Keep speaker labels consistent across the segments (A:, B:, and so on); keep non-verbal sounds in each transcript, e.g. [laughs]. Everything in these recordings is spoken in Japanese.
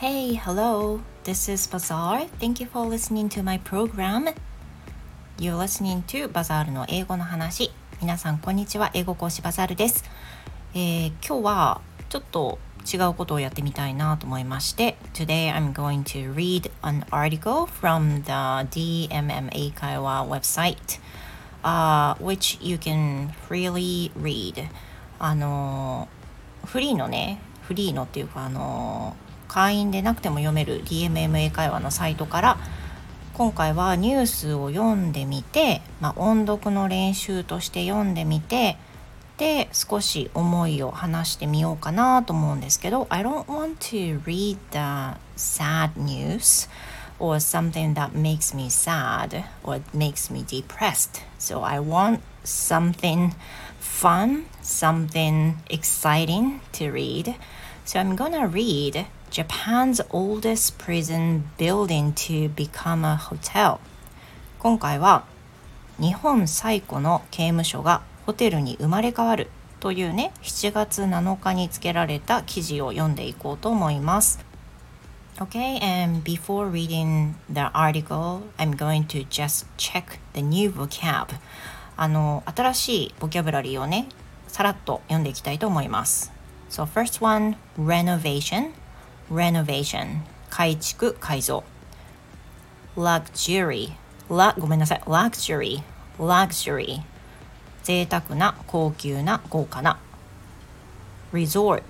A: Hey, hello. This is Bazaar. Thank you for listening to my program. You're listening to Bazaar の英語の話。皆さん、こんにちは。英語講師バザールです。えー、今日はちょっと違うことをやってみたいなと思いまして Today I'm going to read an article from the DMMA 会話 website、uh, which you can freely read あのフリーのねフリーのっていうかあの会員でなくても読める DMMA 会話のサイトから今回はニュースを読んでみて、まあ、音読の練習として読んでみてで少し思いを話してみようかなと思うんですけど I don't want to read the sad news or something that makes me sad or makes me depressed so I want something fun something exciting to read so I'm gonna read Japan's oldest prison building to become a hotel 今回は日本最古の刑務所がホテルに生まれ変わるというね7月7日につけられた記事を読んでいこうと思います。Okay, and before reading the article, I'm going to just check the new vocab. あの、新しいボキャブラリーをね、さらっと読んでいきたいと思います。So first one, renovation, renovation, 改築、改造。luxury, ラ、ごめんなさい、luxury, luxury, 贅沢な高級な豪華な。Resort.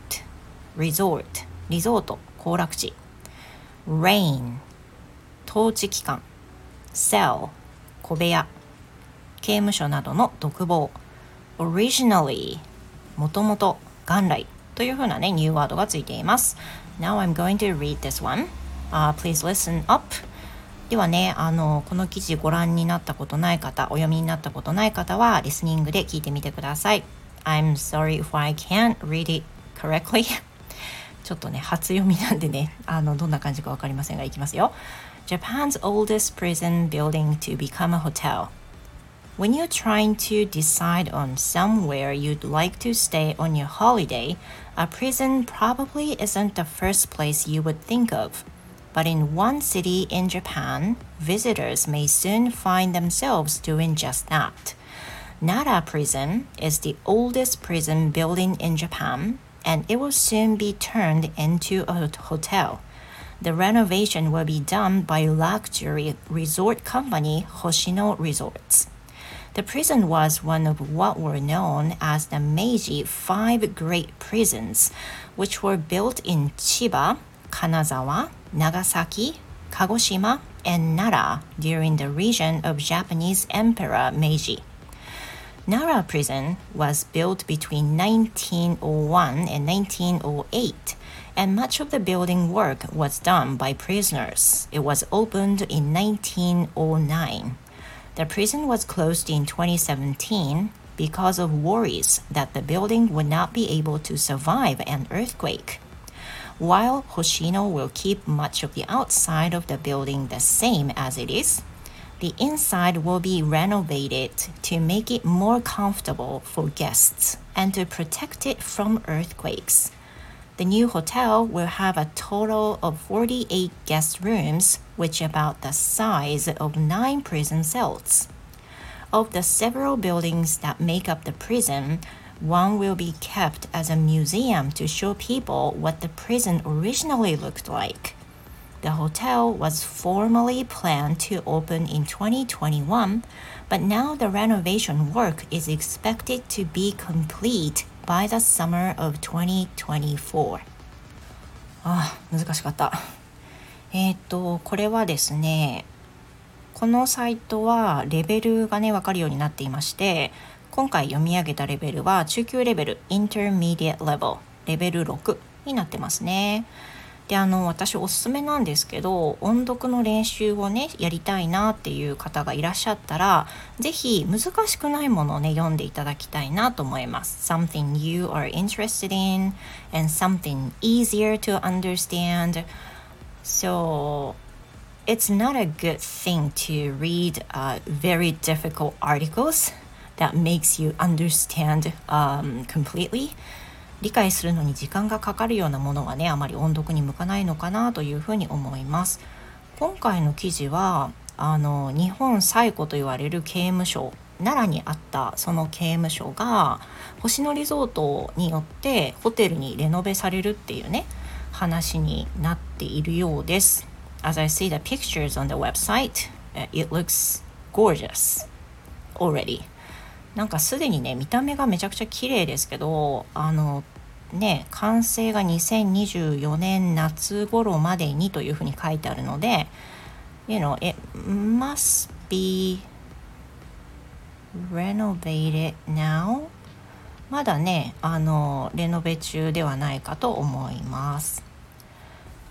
A: Resort. リゾート。行楽地。Reign 統治機関。Cell 小部屋。刑務所などの独房。Originally. もともと元来。というふうなねニューワードがついています。Now I'm going to read this one、uh, please listen up ではね、あの、この記事ご覧になったことない方、お読みになったことない方は、リスニングで聞いてみてください。I'm sorry if I can't read it correctly. ちょっとね、初読みなんでね、あの、どんな感じかわかりませんが、いきますよ。Japan's oldest prison building to become a hotel. When you're trying to decide on somewhere you'd like to stay on your holiday, a prison probably isn't the first place you would think of. But in one city in Japan, visitors may soon find themselves doing just that. Nara Prison is the oldest prison building in Japan, and it will soon be turned into a hotel. The renovation will be done by luxury resort company Hoshino Resorts. The prison was one of what were known as the Meiji Five Great Prisons, which were built in Chiba, Kanazawa, Nagasaki, Kagoshima, and Nara during the reign of Japanese Emperor Meiji. Nara Prison was built between 1901 and 1908, and much of the building work was done by prisoners. It was opened in 1909. The prison was closed in 2017 because of worries that the building would not be able to survive an earthquake. While Hoshino will keep much of the outside of the building the same as it is, the inside will be renovated to make it more comfortable for guests and to protect it from earthquakes. The new hotel will have a total of 48 guest rooms, which about the size of nine prison cells. Of the several buildings that make up the prison, one will be kept as a museum to show people what the prison originally looked like. The hotel was formally planned to open in 2021, but now the renovation work is expected to be complete by the summer of 2024. ああ、難しかった。えっ、と、これはですね、このサイトはレベルがね、分かるようになっていまして、今回読み上げたレベルは中級レベル Intermediate Level レベル6になってますね。であの私おすすめなんですけど音読の練習をねやりたいなっていう方がいらっしゃったら是非難しくないものをね読んでいただきたいなと思います。Something you are interested in and something easier to understand. So it's not a good thing to read uh, very difficult articles that makes you understand um, completely. 理解するのに時間がかかるようなものはねあまり音読に向かないのかなというふうに思います。今回の記事はあの日本最古と言われる刑務所奈良にあったその刑務所が星野リゾートによってホテルにレノベされるっていうね話になっているようです。As I see the pictures on the website it looks gorgeous already. なんかすでにね見た目がめちゃくちゃ綺麗ですけどあのね完成が2024年夏頃までにというふうに書いてあるので You know it must be renovated now. まだねあのレノベ中ではないかと思います。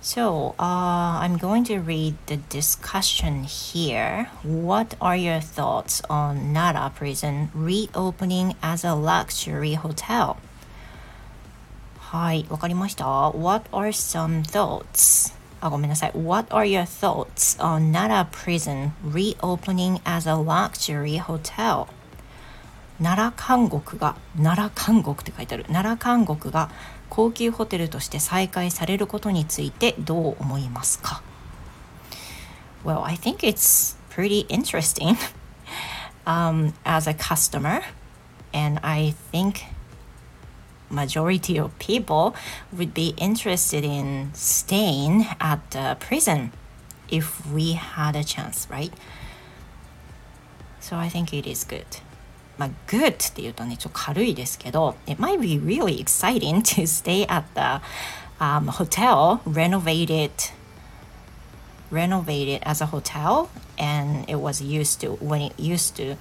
A: So, uh, I'm going to read the discussion here. What are your thoughts on Nara Prison reopening as a luxury hotel? はい、わかりました。What are some thoughts? あ、ごめんなさい。What are your thoughts on Nara Prison reopening as a luxury hotel? 奈良監獄が、奈良監獄って書いてある。奈良監獄が 高級ホテルとして再開されることについてどう思いますか Well, I think it's pretty interesting [laughs] um, as a customer, and I think majority of people would be interested in staying at the prison if we had a chance, right? So I think it is good. まあ、good っていうとね、ちょっと軽いですけど、it might be really exciting to stay at the、um, hotel renovated renovated as a hotel and it was used to when it used to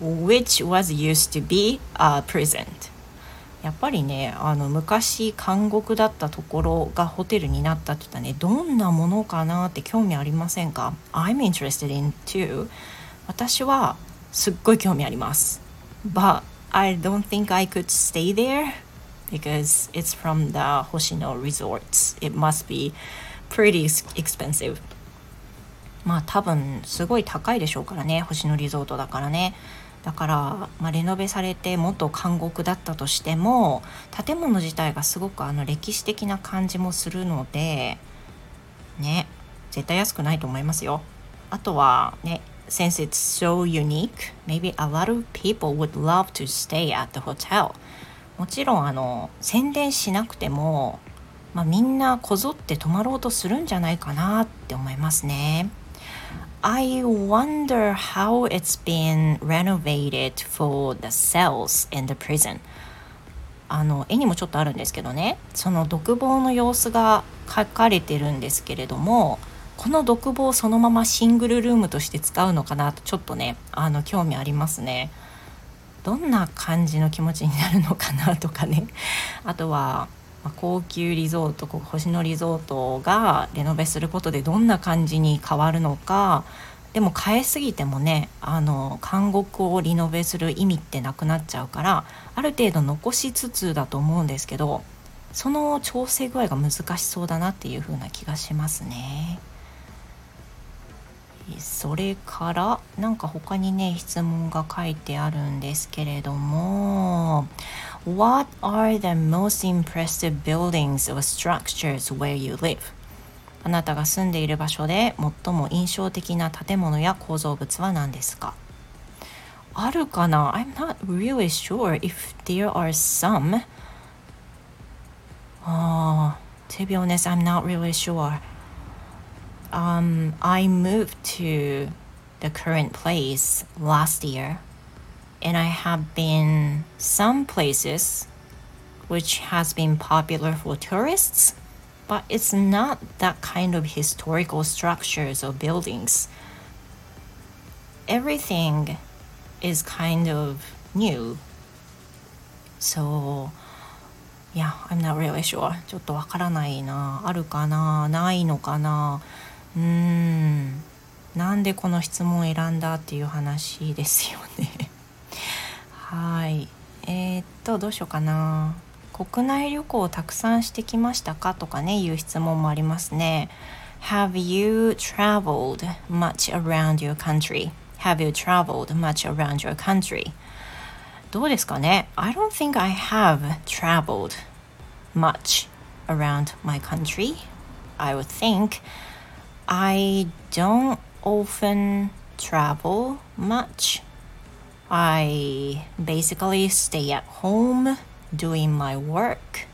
A: which was used to be a prison やっぱりねあの昔監獄だったところがホテルになったって言ったねどんなものかなって興味ありませんか I'm interested in too 私はすっごい興味あります。But I don't think I could stay there because it's from the Hoshino resorts. It must be pretty expensive. まあ多分すごい高いでしょうからね星野リゾートだからねだから、まあ、レノベされて元監獄だったとしても建物自体がすごくあの歴史的な感じもするのでね絶対安くないと思いますよあとはね since it's so unique, maybe a lot of people would love to stay at the hotel. もちろんあの宣伝しなくても、まあ、みんなこぞって泊まろうとするんじゃないかなって思いますね。I wonder how it's been renovated for the cells in the prison. あの絵にもちょっとあるんですけどねその独房の様子が書かれてるんですけれどもこの独房そのままシングルルームとして使うのかなとちょっとねあの興味ありますね。どんな感じの気持ちになるのかなとかね [laughs] あとは、高級リゾート星野リゾートがレノベすることでどんな感じに変わるのかでも変えすぎてもねあの監獄をリノベする意味ってなくなっちゃうからある程度残しつつだと思うんですけどその調整具合が難しそうだなっていう風な気がしますね。それからなんか他にね質問が書いてあるんですけれども What are the most impressive buildings or structures where you live? あなたが住んでいる場所で最も印象的な建物や構造物は何ですかあるかな ?I'm not really sure if there are some. Uh, to be honest, I'm not really sure. um, I moved to the current place last year, and I have been some places which has been popular for tourists, but it's not that kind of historical structures or buildings. Everything is kind of new. So, yeah, I'm not really sure. ちょっとわからないな。あるかなないのかな うーんなんでこの質問を選んだっていう話ですよねはいえー、っとどうしようかな国内旅行をたくさんしてきましたかとかねいう質問もありますね Have you traveled much around your country? Have you traveled much around your country? どうですかね I don't think I have traveled much around my country. I would think I don't often travel much. I basically stay at home doing my work.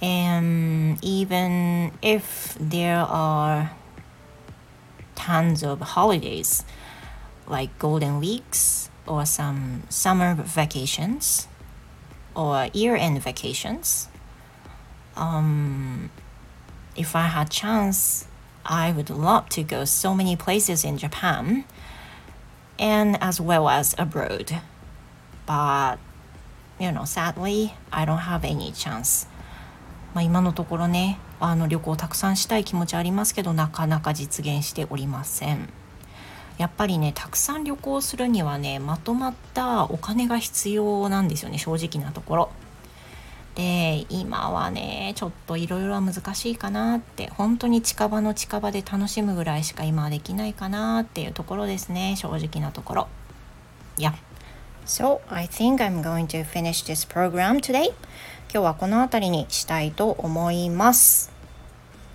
A: And even if there are tons of holidays like golden weeks or some summer vacations or year end vacations, um, if I had chance, I would love to go so many places in Japan and as well as abroad. But you know, sadly, I don't have any chance. まあ今のところね、あの旅行たくさんしたい気持ちありますけど、なかなか実現しておりません。やっぱりね、たくさん旅行するにはね、まとまったお金が必要なんですよね、正直なところ。で今はねちょっといろいろは難しいかなって本当に近場の近場で楽しむぐらいしか今はできないかなっていうところですね正直なところ。Yeah. So I think I'm going to finish this program today. 今日はこの辺りにしたいと思います。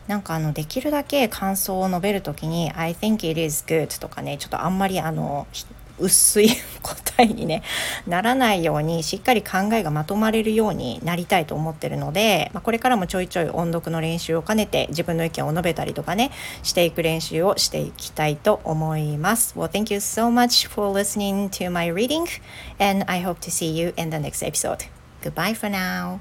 A: なんかあのできるだけ感想を述べるときに I think it is good とかねちょっとあんまりあの薄い答えに、ね、ならないようにしっかり考えがまとまれるようになりたいと思ってるので、まあ、これからもちょいちょい音読の練習を兼ねて自分の意見を述べたりとかねしていく練習をしていきたいと思います。Well, thank you so much for listening to my reading and I hope to see you in the next episode. Goodbye for now.